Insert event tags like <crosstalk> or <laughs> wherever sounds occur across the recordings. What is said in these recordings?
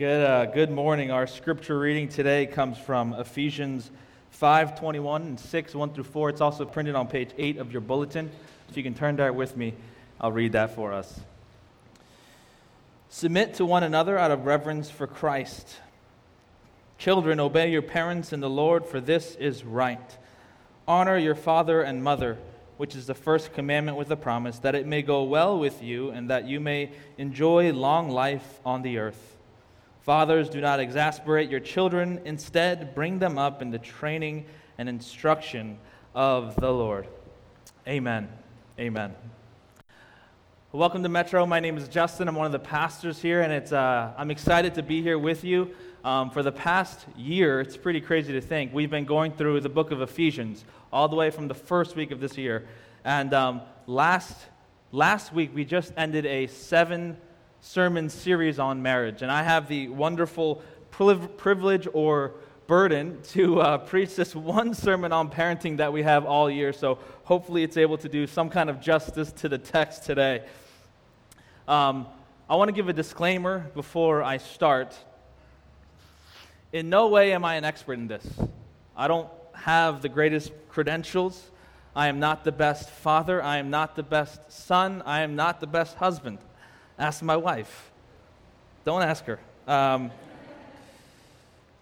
Good, uh, good morning. Our scripture reading today comes from Ephesians 5:21 and 6 1 through 4. It's also printed on page 8 of your bulletin. If you can turn there with me, I'll read that for us. Submit to one another out of reverence for Christ. Children, obey your parents in the Lord, for this is right. Honor your father and mother, which is the first commandment with a promise, that it may go well with you and that you may enjoy long life on the earth. Fathers, do not exasperate your children. Instead, bring them up in the training and instruction of the Lord. Amen. Amen. Welcome to Metro. My name is Justin. I'm one of the pastors here, and it's, uh, I'm excited to be here with you. Um, for the past year, it's pretty crazy to think, we've been going through the book of Ephesians all the way from the first week of this year. And um, last, last week, we just ended a seven sermon series on marriage. And I have the wonderful privilege or burden to uh, preach this <laughs> one sermon on parenting that we have all year. So hopefully it's able to do some kind of justice to the text today. Um, I want to give a disclaimer before I start. In no way am I an expert in this. I don't have the greatest credentials. I am not the best father. I am not the best son. I am not the best husband. Ask my wife. Don't ask her. Um,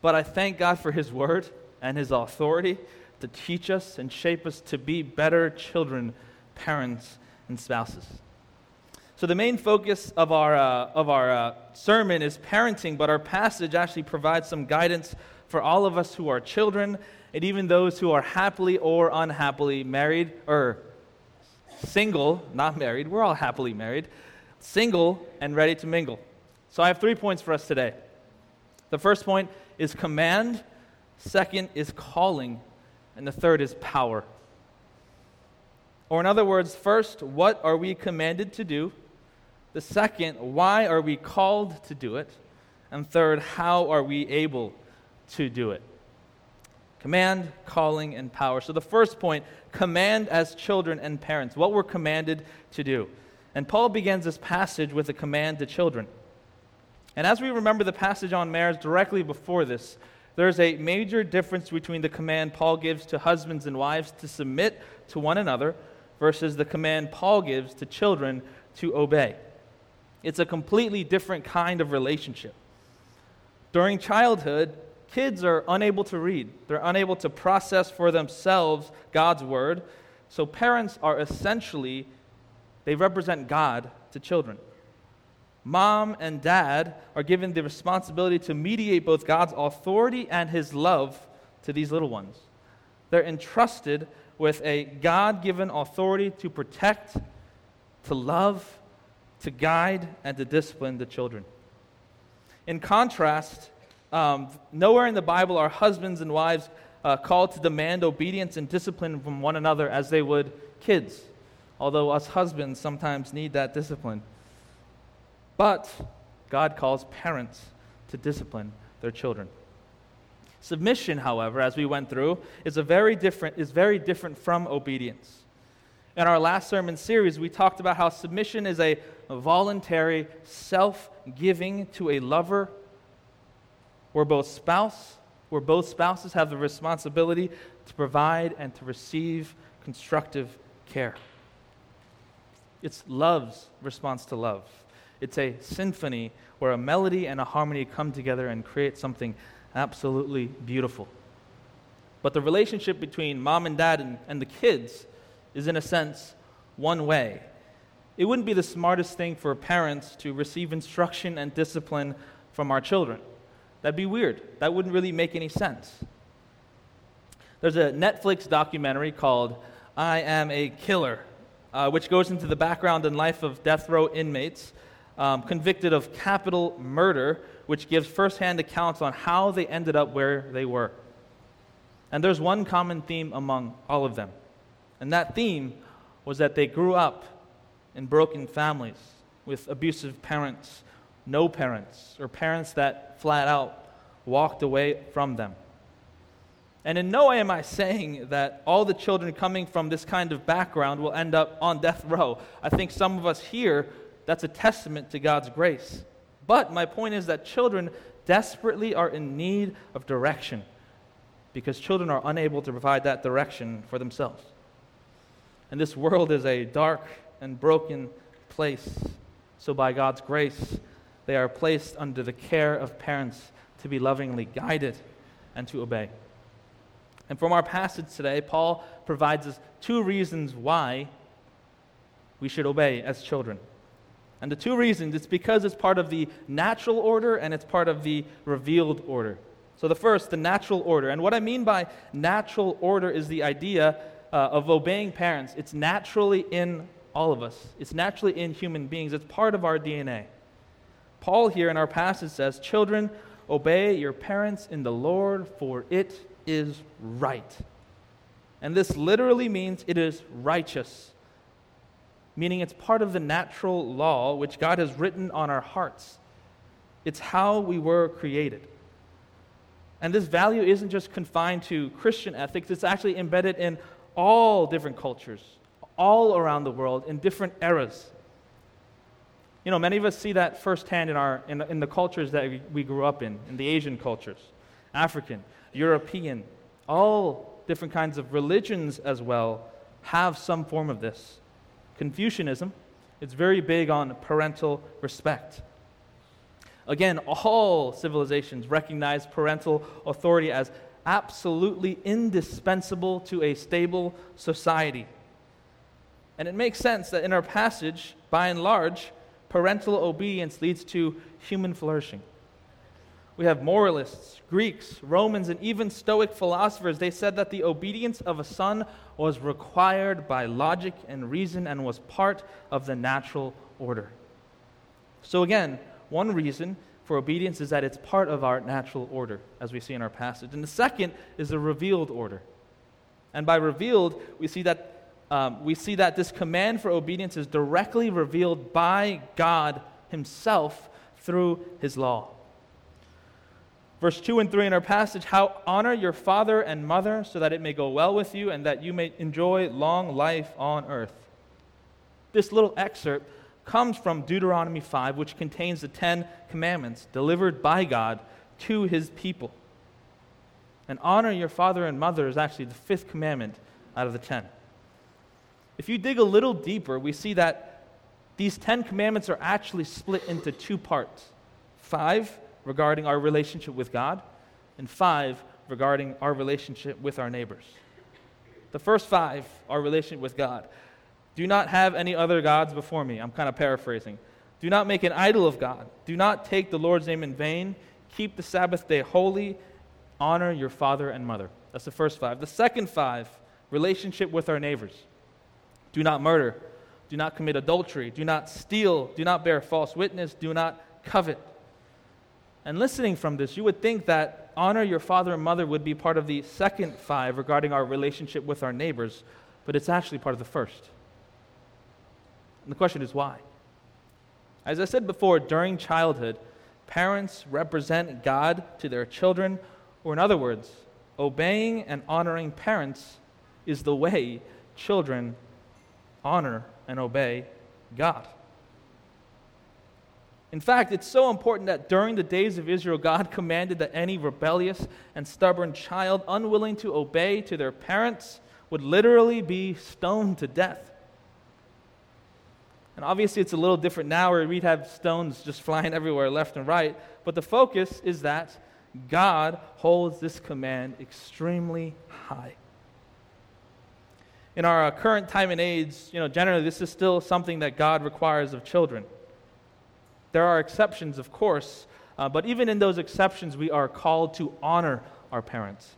but I thank God for His word and His authority to teach us and shape us to be better children, parents, and spouses. So, the main focus of our, uh, of our uh, sermon is parenting, but our passage actually provides some guidance for all of us who are children and even those who are happily or unhappily married or single, not married. We're all happily married single and ready to mingle. So I have three points for us today. The first point is command, second is calling, and the third is power. Or, in other words, first, what are we commanded to do? The second, why are we called to do it? And third, how are we able to do it? Command, calling, and power. So, the first point command as children and parents, what we're commanded to do. And Paul begins this passage with a command to children. And as we remember the passage on marriage directly before this, there's a major difference between the command Paul gives to husbands and wives to submit to one another versus the command Paul gives to children to obey. It's a completely different kind of relationship. During childhood, kids are unable to read, they're unable to process for themselves God's word. So parents are essentially they represent God to children. Mom and dad are given the responsibility to mediate both God's authority and his love to these little ones. They're entrusted with a God given authority to protect, to love, to guide, and to discipline the children. In contrast, um, nowhere in the Bible are husbands and wives uh, called to demand obedience and discipline from one another as they would kids although us husbands sometimes need that discipline. But God calls parents to discipline their children. Submission, however, as we went through, is, a very different, is very different from obedience. In our last sermon series, we talked about how submission is a voluntary self giving to a lover where both spouse where both spouses have the responsibility to provide and to receive constructive care. It's love's response to love. It's a symphony where a melody and a harmony come together and create something absolutely beautiful. But the relationship between mom and dad and, and the kids is, in a sense, one way. It wouldn't be the smartest thing for parents to receive instruction and discipline from our children. That'd be weird. That wouldn't really make any sense. There's a Netflix documentary called I Am a Killer uh, which goes into the background and life of death row inmates um, convicted of capital murder, which gives firsthand accounts on how they ended up where they were. And there's one common theme among all of them. And that theme was that they grew up in broken families with abusive parents, no parents, or parents that flat out walked away from them. And in no way am I saying that all the children coming from this kind of background will end up on death row. I think some of us here, that's a testament to God's grace. But my point is that children desperately are in need of direction because children are unable to provide that direction for themselves. And this world is a dark and broken place. So, by God's grace, they are placed under the care of parents to be lovingly guided and to obey. And from our passage today, Paul provides us two reasons why we should obey as children. And the two reasons it's because it's part of the natural order and it's part of the revealed order. So, the first, the natural order. And what I mean by natural order is the idea uh, of obeying parents. It's naturally in all of us, it's naturally in human beings, it's part of our DNA. Paul here in our passage says, Children, obey your parents in the Lord, for it is right. And this literally means it is righteous meaning it's part of the natural law which God has written on our hearts. It's how we were created. And this value isn't just confined to Christian ethics, it's actually embedded in all different cultures, all around the world, in different eras. You know, many of us see that firsthand in, our, in, in the cultures that we, we grew up in, in the Asian cultures, African, European, all different kinds of religions as well have some form of this. Confucianism, it's very big on parental respect. Again, all civilizations recognize parental authority as absolutely indispensable to a stable society. And it makes sense that in our passage, by and large, parental obedience leads to human flourishing. We have moralists, Greeks, Romans, and even Stoic philosophers. They said that the obedience of a son was required by logic and reason and was part of the natural order. So, again, one reason for obedience is that it's part of our natural order, as we see in our passage. And the second is a revealed order. And by revealed, we see that. Um, we see that this command for obedience is directly revealed by God Himself through His law. Verse 2 and 3 in our passage how honor your father and mother so that it may go well with you and that you may enjoy long life on earth. This little excerpt comes from Deuteronomy 5, which contains the Ten Commandments delivered by God to his people. And honor your father and mother is actually the fifth commandment out of the ten. If you dig a little deeper, we see that these Ten Commandments are actually split into two parts five regarding our relationship with God, and five regarding our relationship with our neighbors. The first five, our relationship with God. Do not have any other gods before me. I'm kind of paraphrasing. Do not make an idol of God. Do not take the Lord's name in vain. Keep the Sabbath day holy. Honor your father and mother. That's the first five. The second five, relationship with our neighbors. Do not murder. Do not commit adultery. Do not steal. Do not bear false witness. Do not covet. And listening from this, you would think that honor your father and mother would be part of the second five regarding our relationship with our neighbors, but it's actually part of the first. And the question is why? As I said before, during childhood, parents represent God to their children, or in other words, obeying and honoring parents is the way children honor and obey God. In fact, it's so important that during the days of Israel, God commanded that any rebellious and stubborn child, unwilling to obey to their parents, would literally be stoned to death. And obviously, it's a little different now where we'd have stones just flying everywhere, left and right. But the focus is that God holds this command extremely high. In our uh, current time and age, you know, generally, this is still something that God requires of children. There are exceptions, of course, uh, but even in those exceptions, we are called to honor our parents.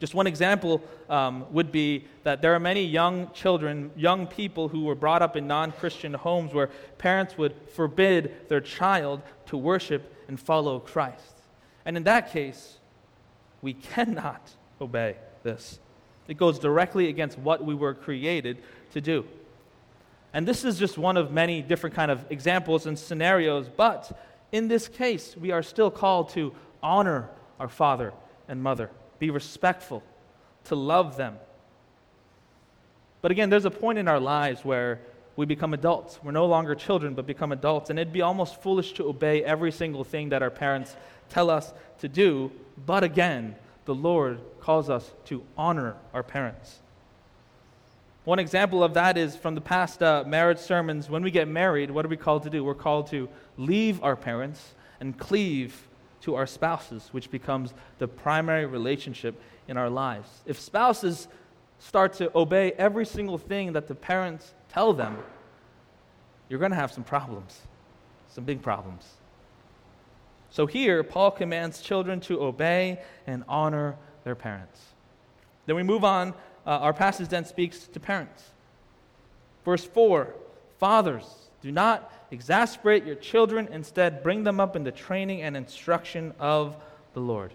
Just one example um, would be that there are many young children, young people who were brought up in non Christian homes where parents would forbid their child to worship and follow Christ. And in that case, we cannot obey this. It goes directly against what we were created to do. And this is just one of many different kind of examples and scenarios, but in this case, we are still called to honor our father and mother, be respectful, to love them. But again, there's a point in our lives where we become adults. We're no longer children, but become adults. And it'd be almost foolish to obey every single thing that our parents tell us to do. But again, the Lord calls us to honor our parents. One example of that is from the past uh, marriage sermons. When we get married, what are we called to do? We're called to leave our parents and cleave to our spouses, which becomes the primary relationship in our lives. If spouses start to obey every single thing that the parents tell them, you're going to have some problems, some big problems. So here, Paul commands children to obey and honor their parents. Then we move on. Uh, our passage then speaks to parents. Verse 4 Fathers, do not exasperate your children, instead, bring them up in the training and instruction of the Lord.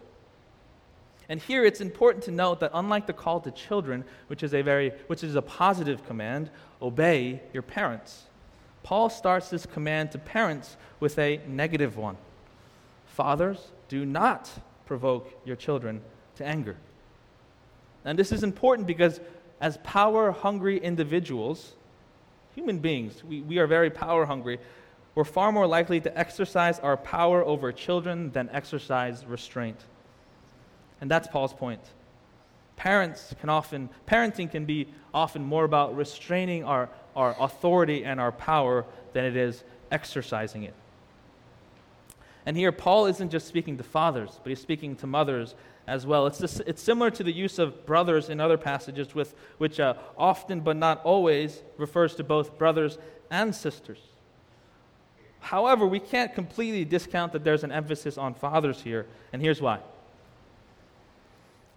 And here it's important to note that unlike the call to children, which is a very which is a positive command, obey your parents. Paul starts this command to parents with a negative one. Fathers, do not provoke your children to anger. And this is important because as power hungry individuals, human beings, we, we are very power hungry, we're far more likely to exercise our power over children than exercise restraint. And that's Paul's point. Parents can often, parenting can be often more about restraining our, our authority and our power than it is exercising it. And here, Paul isn't just speaking to fathers, but he's speaking to mothers as well. It's, this, it's similar to the use of brothers in other passages, with, which uh, often but not always refers to both brothers and sisters. However, we can't completely discount that there's an emphasis on fathers here, and here's why.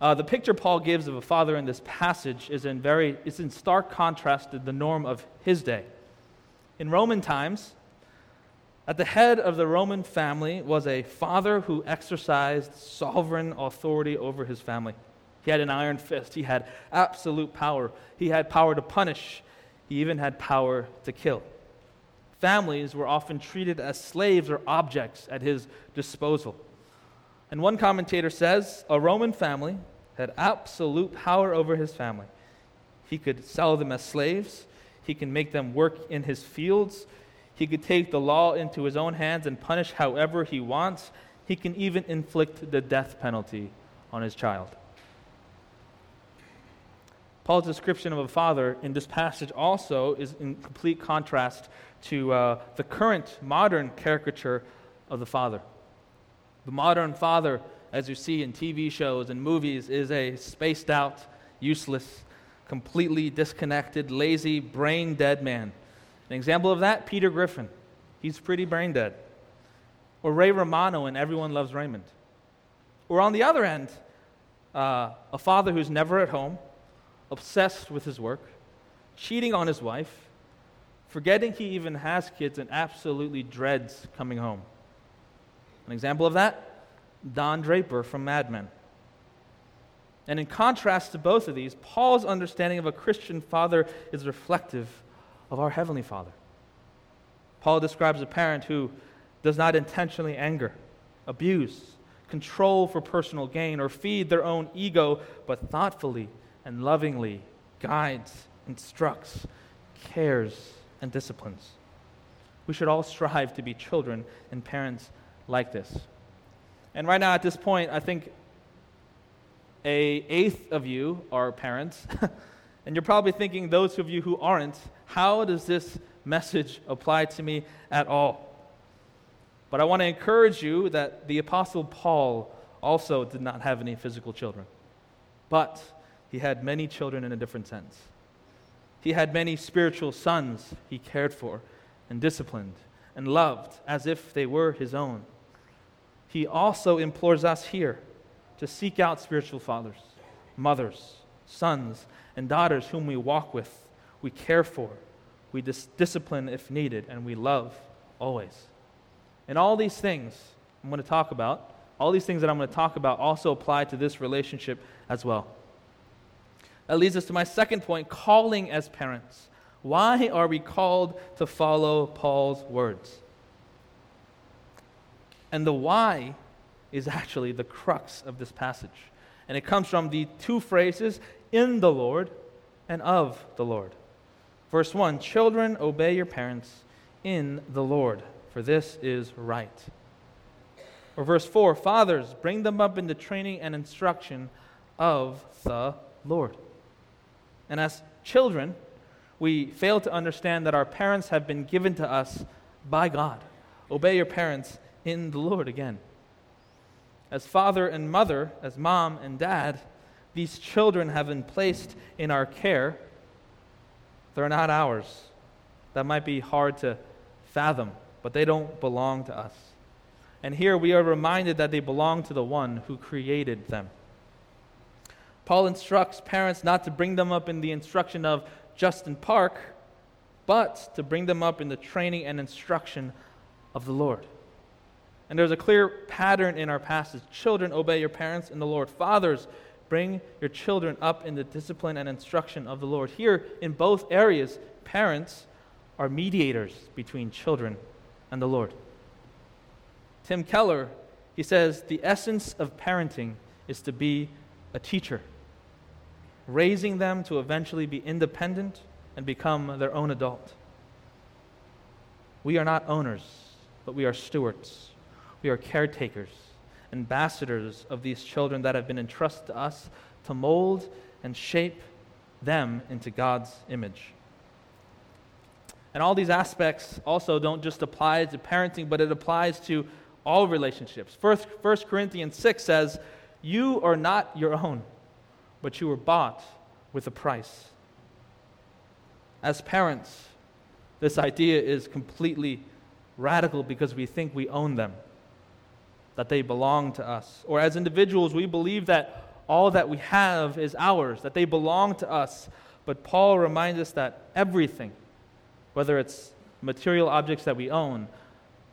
Uh, the picture Paul gives of a father in this passage is in, very, is in stark contrast to the norm of his day. In Roman times, at the head of the Roman family was a father who exercised sovereign authority over his family. He had an iron fist, he had absolute power, he had power to punish, he even had power to kill. Families were often treated as slaves or objects at his disposal. And one commentator says a Roman family had absolute power over his family. He could sell them as slaves, he can make them work in his fields, he could take the law into his own hands and punish however he wants. He can even inflict the death penalty on his child. Paul's description of a father in this passage also is in complete contrast to uh, the current modern caricature of the father. The modern father, as you see in TV shows and movies, is a spaced out, useless, completely disconnected, lazy, brain dead man. An example of that, Peter Griffin. He's pretty brain dead. Or Ray Romano in Everyone Loves Raymond. Or on the other end, uh, a father who's never at home, obsessed with his work, cheating on his wife, forgetting he even has kids, and absolutely dreads coming home. An example of that? Don Draper from Mad Men. And in contrast to both of these, Paul's understanding of a Christian father is reflective of our Heavenly Father. Paul describes a parent who does not intentionally anger, abuse, control for personal gain, or feed their own ego, but thoughtfully and lovingly guides, instructs, cares, and disciplines. We should all strive to be children and parents like this. And right now, at this point, I think a eighth of you are parents, <laughs> and you're probably thinking, those of you who aren't, how does this message apply to me at all? But I want to encourage you that the Apostle Paul also did not have any physical children, but he had many children in a different sense. He had many spiritual sons he cared for and disciplined and loved as if they were his own he also implores us here to seek out spiritual fathers, mothers, sons, and daughters whom we walk with, we care for, we dis- discipline if needed, and we love always. And all these things I'm going to talk about, all these things that I'm going to talk about also apply to this relationship as well. That leads us to my second point calling as parents. Why are we called to follow Paul's words? And the why is actually the crux of this passage. And it comes from the two phrases, in the Lord and of the Lord. Verse 1 Children, obey your parents in the Lord, for this is right. Or verse 4 Fathers, bring them up in the training and instruction of the Lord. And as children, we fail to understand that our parents have been given to us by God. Obey your parents in the Lord again. As father and mother, as mom and dad, these children have been placed in our care. They're not ours. That might be hard to fathom, but they don't belong to us. And here we are reminded that they belong to the one who created them. Paul instructs parents not to bring them up in the instruction of Justin Park, but to bring them up in the training and instruction of the Lord. And there's a clear pattern in our passage. Children, obey your parents in the Lord. Fathers, bring your children up in the discipline and instruction of the Lord. Here, in both areas, parents are mediators between children and the Lord. Tim Keller, he says, the essence of parenting is to be a teacher, raising them to eventually be independent and become their own adult. We are not owners, but we are stewards. We are caretakers, ambassadors of these children that have been entrusted to us to mold and shape them into God's image. And all these aspects also don't just apply to parenting, but it applies to all relationships. First, 1 Corinthians 6 says, You are not your own, but you were bought with a price. As parents, this idea is completely radical because we think we own them, that they belong to us. Or as individuals, we believe that all that we have is ours, that they belong to us. But Paul reminds us that everything, whether it's material objects that we own,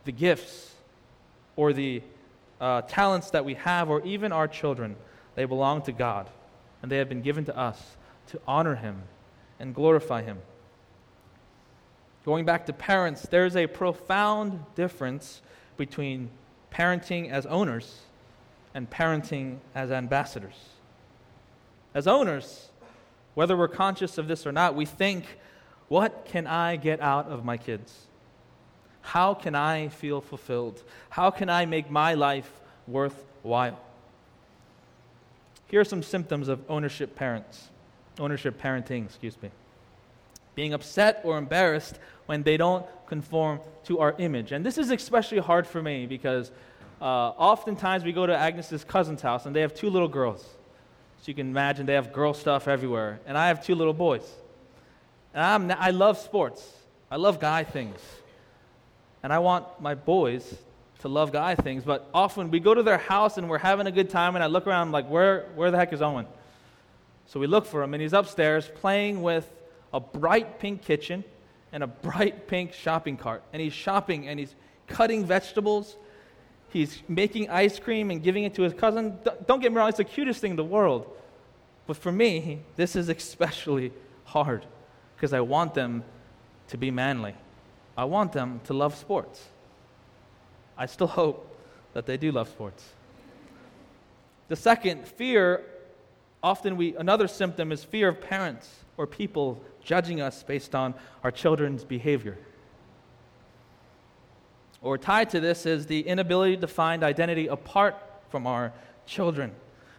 the gifts, or the uh, talents that we have, or even our children, they belong to God. And they have been given to us to honor Him and glorify Him. Going back to parents, there's a profound difference between parenting as owners and parenting as ambassadors. As owners, whether we're conscious of this or not, we think, what can I get out of my kids? How can I feel fulfilled? How can I make my life worthwhile? Here are some symptoms of ownership parents, ownership parenting, excuse me. Being upset or embarrassed when they don't conform to our image. And this is especially hard for me because uh, oftentimes we go to Agnes's cousin's house and they have two little girls. So you can imagine they have girl stuff everywhere. And I have two little boys. And I'm, I love sports, I love guy things. And I want my boys to love guy things, but often we go to their house and we're having a good time, and I look around like, where, where the heck is Owen? So we look for him, and he's upstairs playing with a bright pink kitchen and a bright pink shopping cart. And he's shopping and he's cutting vegetables. He's making ice cream and giving it to his cousin. Don't get me wrong, it's the cutest thing in the world. But for me, this is especially hard because I want them to be manly. I want them to love sports. I still hope that they do love sports. The second, fear, often we, another symptom is fear of parents or people judging us based on our children's behavior. Or tied to this is the inability to find identity apart from our children.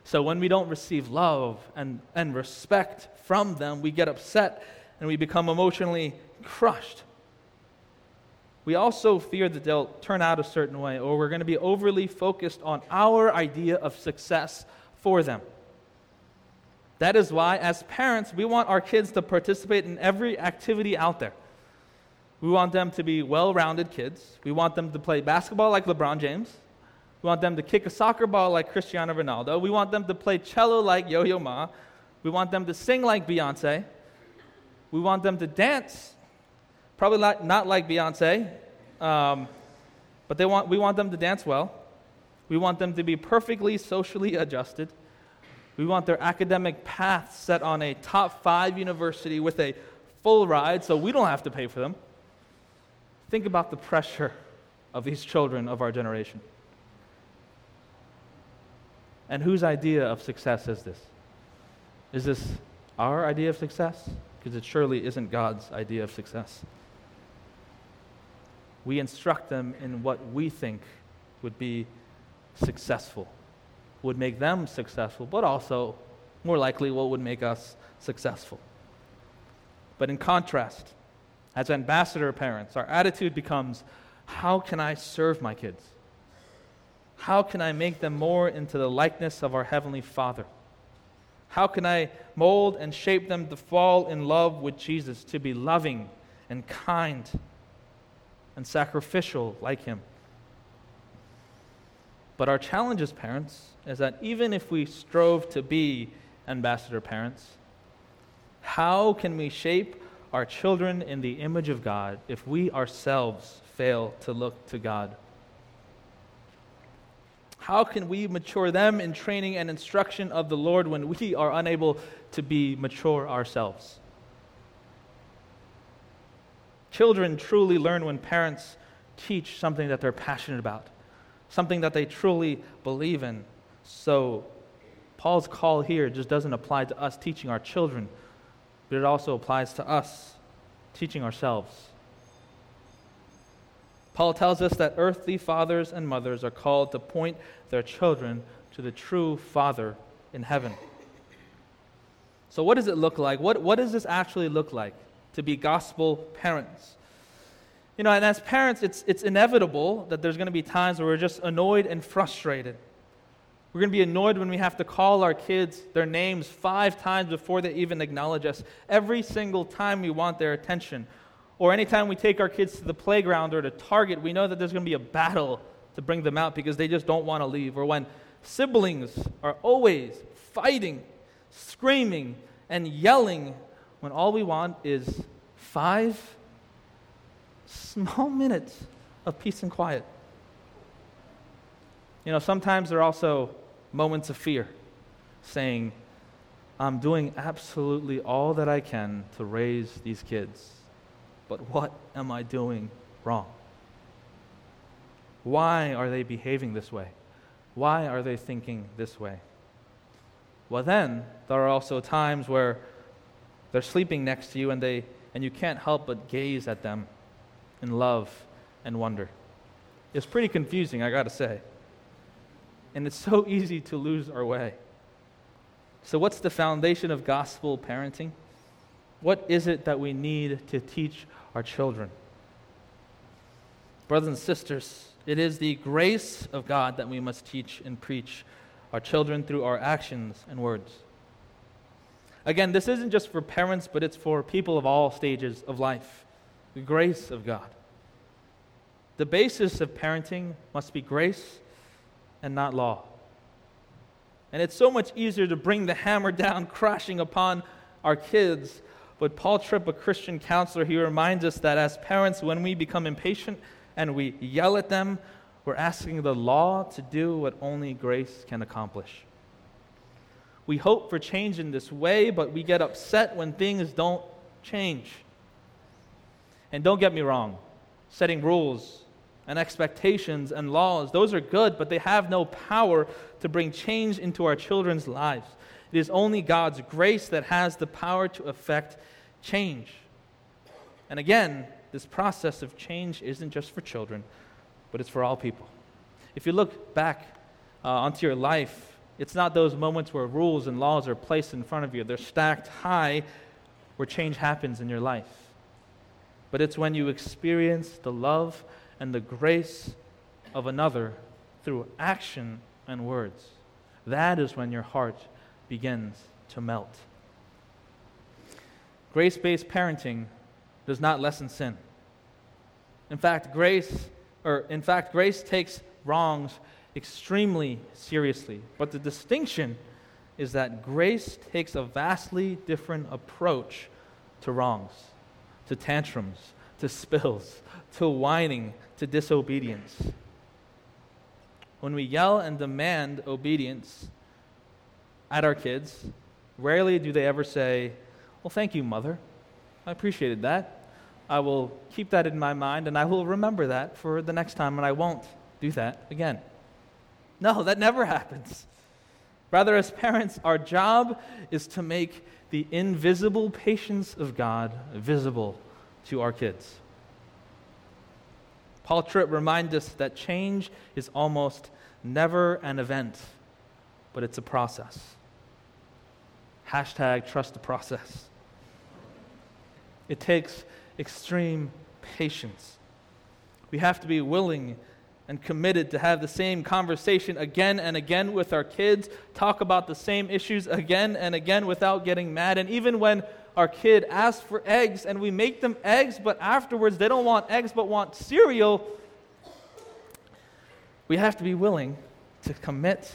So when we don't receive love and, and respect from them, we get upset and we become emotionally crushed. We also fear that they'll turn out a certain way, or we're going to be overly focused on our idea of success for them. That is why, as parents, we want our kids to participate in every activity out there. We want them to be well rounded kids. We want them to play basketball like LeBron James. We want them to kick a soccer ball like Cristiano Ronaldo. We want them to play cello like Yo Yo Ma. We want them to sing like Beyonce. We want them to dance Probably not, not like Beyonce, um, but they want, we want them to dance well. We want them to be perfectly socially adjusted. We want their academic path set on a top five university with a full ride so we don't have to pay for them. Think about the pressure of these children of our generation. And whose idea of success is this? Is this our idea of success? because it surely isn't God's idea of success. We instruct them in what we think would be successful, would make them successful, but also, more likely, what would make us successful. But in contrast, as ambassador parents, our attitude becomes how can I serve my kids? How can I make them more into the likeness of our Heavenly Father? How can I mold and shape them to fall in love with Jesus, to be loving and kind and sacrificial like Him? But our challenge as parents is that even if we strove to be ambassador parents, how can we shape our children in the image of God if we ourselves fail to look to God? How can we mature them in training and instruction of the Lord when we are unable to be mature ourselves? Children truly learn when parents teach something that they're passionate about, something that they truly believe in. So, Paul's call here just doesn't apply to us teaching our children, but it also applies to us teaching ourselves. Paul tells us that earthly fathers and mothers are called to point their children to the true Father in heaven. So, what does it look like? What, what does this actually look like to be gospel parents? You know, and as parents, it's, it's inevitable that there's going to be times where we're just annoyed and frustrated. We're going to be annoyed when we have to call our kids their names five times before they even acknowledge us. Every single time we want their attention. Or anytime we take our kids to the playground or to Target, we know that there's going to be a battle to bring them out because they just don't want to leave. Or when siblings are always fighting, screaming, and yelling when all we want is five small minutes of peace and quiet. You know, sometimes there are also moments of fear, saying, I'm doing absolutely all that I can to raise these kids, but what am I doing wrong? Why are they behaving this way? Why are they thinking this way? Well, then, there are also times where they're sleeping next to you and, they, and you can't help but gaze at them in love and wonder. It's pretty confusing, I gotta say and it's so easy to lose our way. So, what's the foundation of gospel parenting? What is it that we need to teach our children? Brothers and sisters, it is the grace of God that we must teach and preach our children through our actions and words. Again, this isn't just for parents, but it's for people of all stages of life. The grace of God. The basis of parenting must be grace and not law. And it's so much easier to bring the hammer down <laughs> crashing upon our kids. But Paul Tripp, a Christian counselor, he reminds us that as parents, when we become impatient and we yell at them, we're asking the law to do what only grace can accomplish. We hope for change in this way, but we get upset when things don't change. And don't get me wrong, setting rules and expectations and laws. Those are good, but they have no power to bring change into our children's lives. It is only God's grace that has the power to affect change. And again, this process of change isn't just for children, but it's for all people. If you look back uh, onto your life, it's not those moments where rules and laws are placed in front of you, they're stacked high where change happens in your life. But it's when you experience the love and the grace of another through action and words. That is when your heart begins to melt. Grace based parenting does not lessen sin. In fact, grace, or in fact, grace takes wrongs extremely seriously. But the distinction is that grace takes a vastly different approach to wrongs, to tantrums, to spills, to whining, to disobedience. When we yell and demand obedience at our kids, rarely do they ever say, Well, thank you, mother. I appreciated that. I will keep that in my mind and I will remember that for the next time and I won't do that again. No, that never happens. Rather, as parents, our job is to make the invisible patience of God visible to our kids. Paul Tripp reminds us that change is almost never an event, but it's a process. Hashtag trust the process. It takes extreme patience. We have to be willing and committed to have the same conversation again and again with our kids, talk about the same issues again and again without getting mad. And even when our kid asks for eggs and we make them eggs, but afterwards they don't want eggs but want cereal, we have to be willing to commit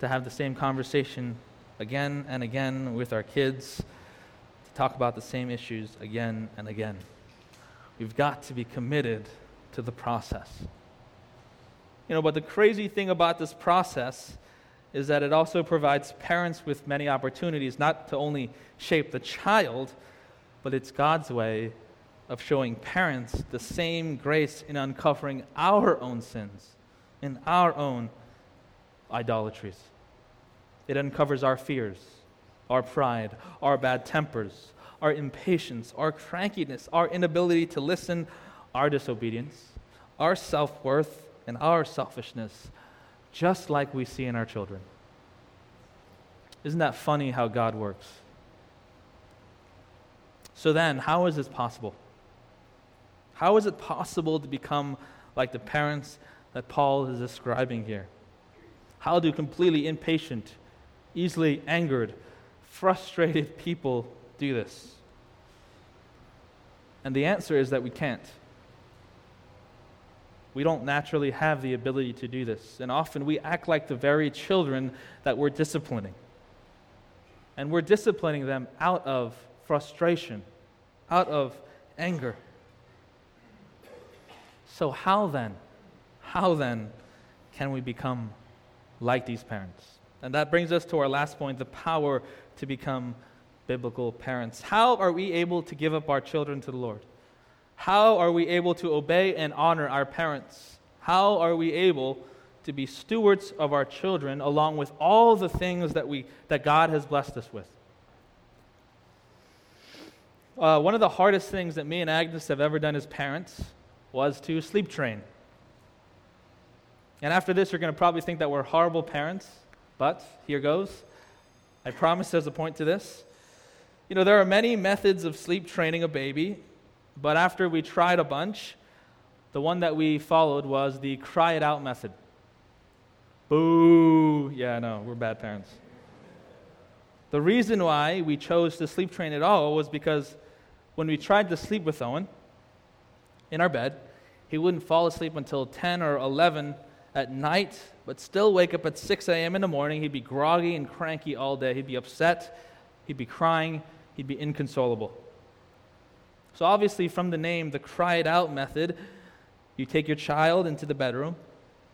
to have the same conversation again and again with our kids, to talk about the same issues again and again. We've got to be committed to the process. You know, but the crazy thing about this process is that it also provides parents with many opportunities not to only shape the child, but it's God's way of showing parents the same grace in uncovering our own sins, in our own idolatries. It uncovers our fears, our pride, our bad tempers, our impatience, our crankiness, our inability to listen, our disobedience, our self worth, and our selfishness, just like we see in our children. Isn't that funny how God works? So then, how is this possible? How is it possible to become like the parents that Paul is describing here? How do completely impatient, easily angered, frustrated people do this? And the answer is that we can't. We don't naturally have the ability to do this. And often we act like the very children that we're disciplining. And we're disciplining them out of frustration, out of anger. So, how then, how then can we become like these parents? And that brings us to our last point the power to become biblical parents. How are we able to give up our children to the Lord? How are we able to obey and honor our parents? How are we able to be stewards of our children along with all the things that, we, that God has blessed us with? Uh, one of the hardest things that me and Agnes have ever done as parents was to sleep train. And after this, you're going to probably think that we're horrible parents, but here goes. I promise there's a point to this. You know, there are many methods of sleep training a baby, but after we tried a bunch, the one that we followed was the cry it out method. Boo! Yeah, no, we're bad parents. The reason why we chose to sleep train at all was because when we tried to sleep with Owen in our bed, he wouldn't fall asleep until 10 or 11 at night, but still wake up at 6 a.m. in the morning. He'd be groggy and cranky all day. He'd be upset. He'd be crying. He'd be inconsolable. So, obviously, from the name, the cry it out method, you take your child into the bedroom,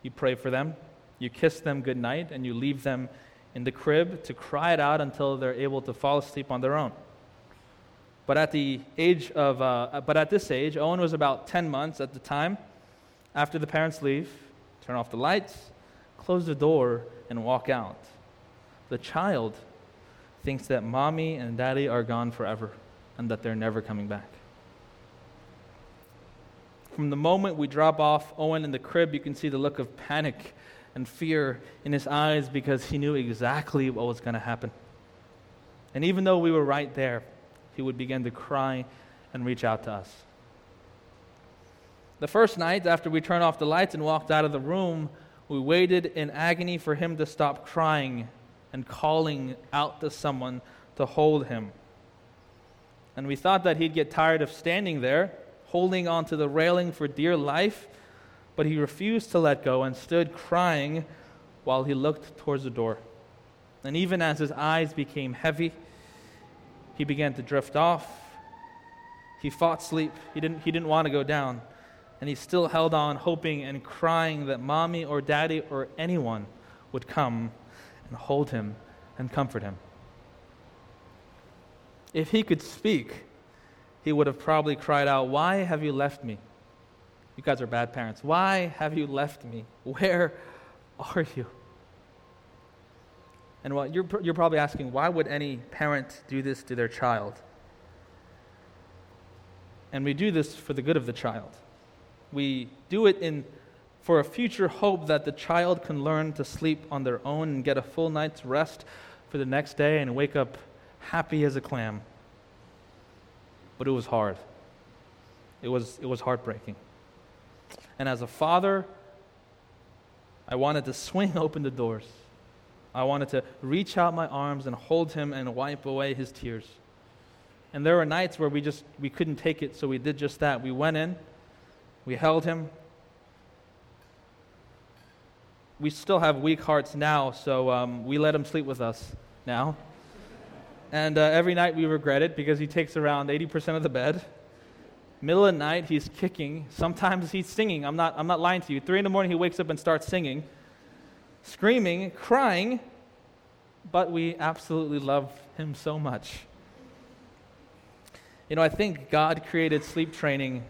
you pray for them, you kiss them goodnight, and you leave them in the crib to cry it out until they're able to fall asleep on their own. But at the age of, uh, but at this age, Owen was about 10 months at the time. After the parents leave, turn off the lights, close the door, and walk out. The child thinks that mommy and daddy are gone forever and that they're never coming back. From the moment we drop off Owen in the crib, you can see the look of panic and fear in his eyes because he knew exactly what was going to happen. And even though we were right there, he would begin to cry and reach out to us. The first night, after we turned off the lights and walked out of the room, we waited in agony for him to stop crying and calling out to someone to hold him. And we thought that he'd get tired of standing there holding onto the railing for dear life, but he refused to let go and stood crying while he looked towards the door. And even as his eyes became heavy, he began to drift off. He fought sleep. He didn't, he didn't want to go down. And he still held on, hoping and crying that mommy or daddy or anyone would come and hold him and comfort him. If he could speak, he would have probably cried out, Why have you left me? You guys are bad parents. Why have you left me? Where are you? And what you're, you're probably asking, why would any parent do this to their child? And we do this for the good of the child. We do it in, for a future hope that the child can learn to sleep on their own and get a full night's rest for the next day and wake up happy as a clam. But it was hard. It was, it was heartbreaking. And as a father, I wanted to <laughs> swing open the doors. I wanted to reach out my arms and hold him and wipe away his tears. And there were nights where we just we couldn't take it, so we did just that. We went in, we held him. We still have weak hearts now, so um, we let him sleep with us now. And uh, every night we regret it because he takes around 80% of the bed. Middle of the night, he's kicking. Sometimes he's singing. I'm not, I'm not lying to you. Three in the morning, he wakes up and starts singing, screaming, crying. But we absolutely love him so much. You know, I think God created sleep training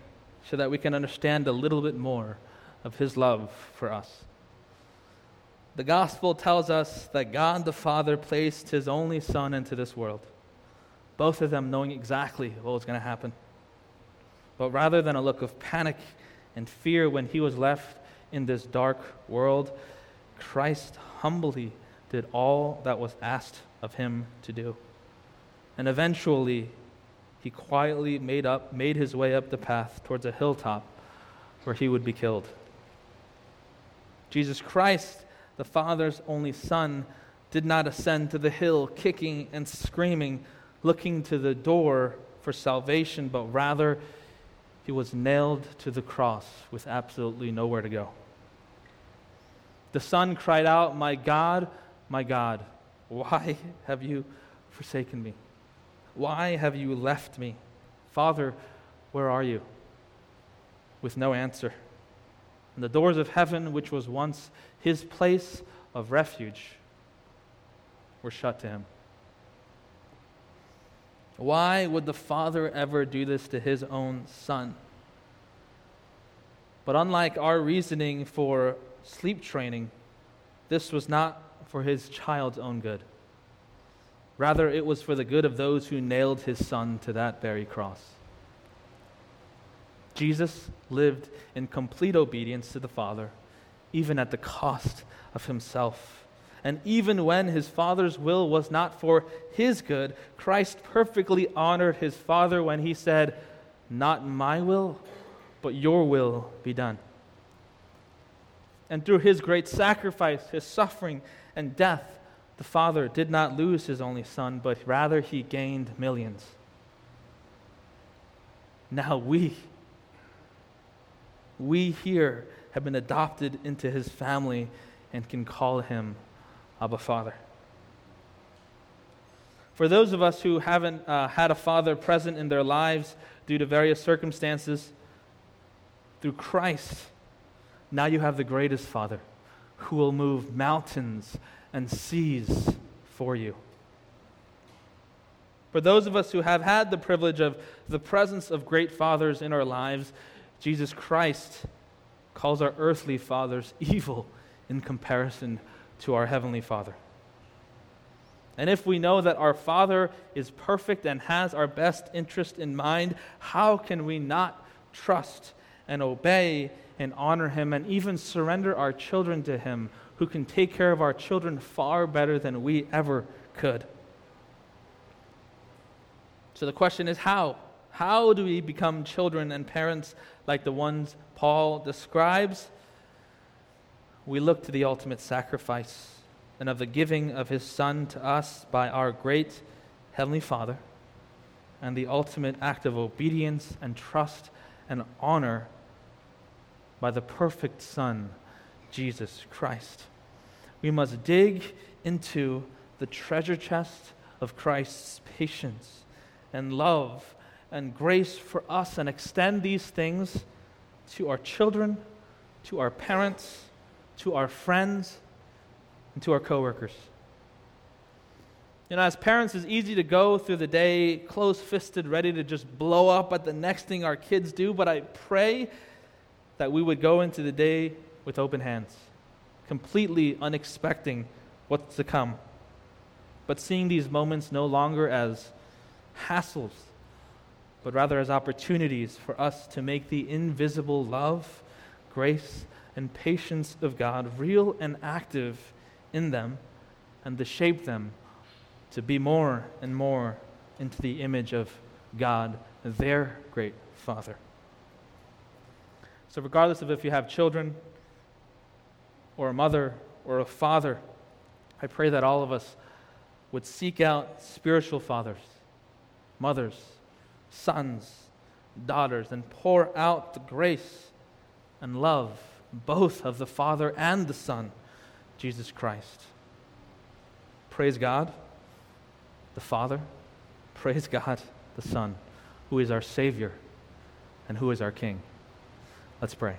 so that we can understand a little bit more of his love for us. The gospel tells us that God the Father placed his only Son into this world, both of them knowing exactly what was going to happen. But rather than a look of panic and fear when he was left in this dark world, Christ humbly did all that was asked of him to do. And eventually, he quietly made, up, made his way up the path towards a hilltop where he would be killed. Jesus Christ the Father's only Son, did not ascend to the hill, kicking and screaming, looking to the door for salvation, but rather he was nailed to the cross with absolutely nowhere to go. The Son cried out, My God, my God, why have you forsaken me? Why have you left me? Father, where are you? With no answer. And the doors of heaven, which was once his place of refuge, were shut to him. Why would the Father ever do this to his own Son? But unlike our reasoning for sleep training, this was not for his child's own good. Rather, it was for the good of those who nailed his Son to that very cross. Jesus lived in complete obedience to the Father, even at the cost of himself. And even when his Father's will was not for his good, Christ perfectly honored his Father when he said, Not my will, but your will be done. And through his great sacrifice, his suffering, and death, the Father did not lose his only Son, but rather he gained millions. Now we, we here have been adopted into his family and can call him Abba Father. For those of us who haven't uh, had a father present in their lives due to various circumstances, through Christ, now you have the greatest Father who will move mountains and seas for you. For those of us who have had the privilege of the presence of great fathers in our lives, Jesus Christ calls our earthly fathers <laughs> evil in comparison to our heavenly Father. And if we know that our Father is perfect and has our best interest in mind, how can we not trust and obey and honor Him and even surrender our children to Him, who can take care of our children far better than we ever could? So the question is how? How do we become children and parents like the ones Paul describes? We look to the ultimate sacrifice and of the giving of his Son to us by our great Heavenly Father, and the ultimate act of obedience and trust and honor by the perfect Son, Jesus Christ. We must dig into the treasure chest of Christ's patience and love and grace for us and extend these things to our children, to our parents, to our friends, and to our coworkers. You know, as parents, it's easy to go through the day close fisted, ready to just blow up at the next thing our kids do, but I pray that we would go into the day with open hands, completely unexpecting what's to come. but seeing these moments no longer as hassles, but rather as opportunities for us to make the invisible love, grace, and patience of God real and active in them and to shape them to be more and more into the image of God, their great Father. So, regardless of if you have children, or a mother, or a father, I pray that all of us would seek out spiritual fathers, mothers, sons, daughters, and pour out the grace and love, both of the Father and the Son, Jesus Christ. Praise God, the Father. Praise God, the Son, who is our Savior and who is our King. Let's pray.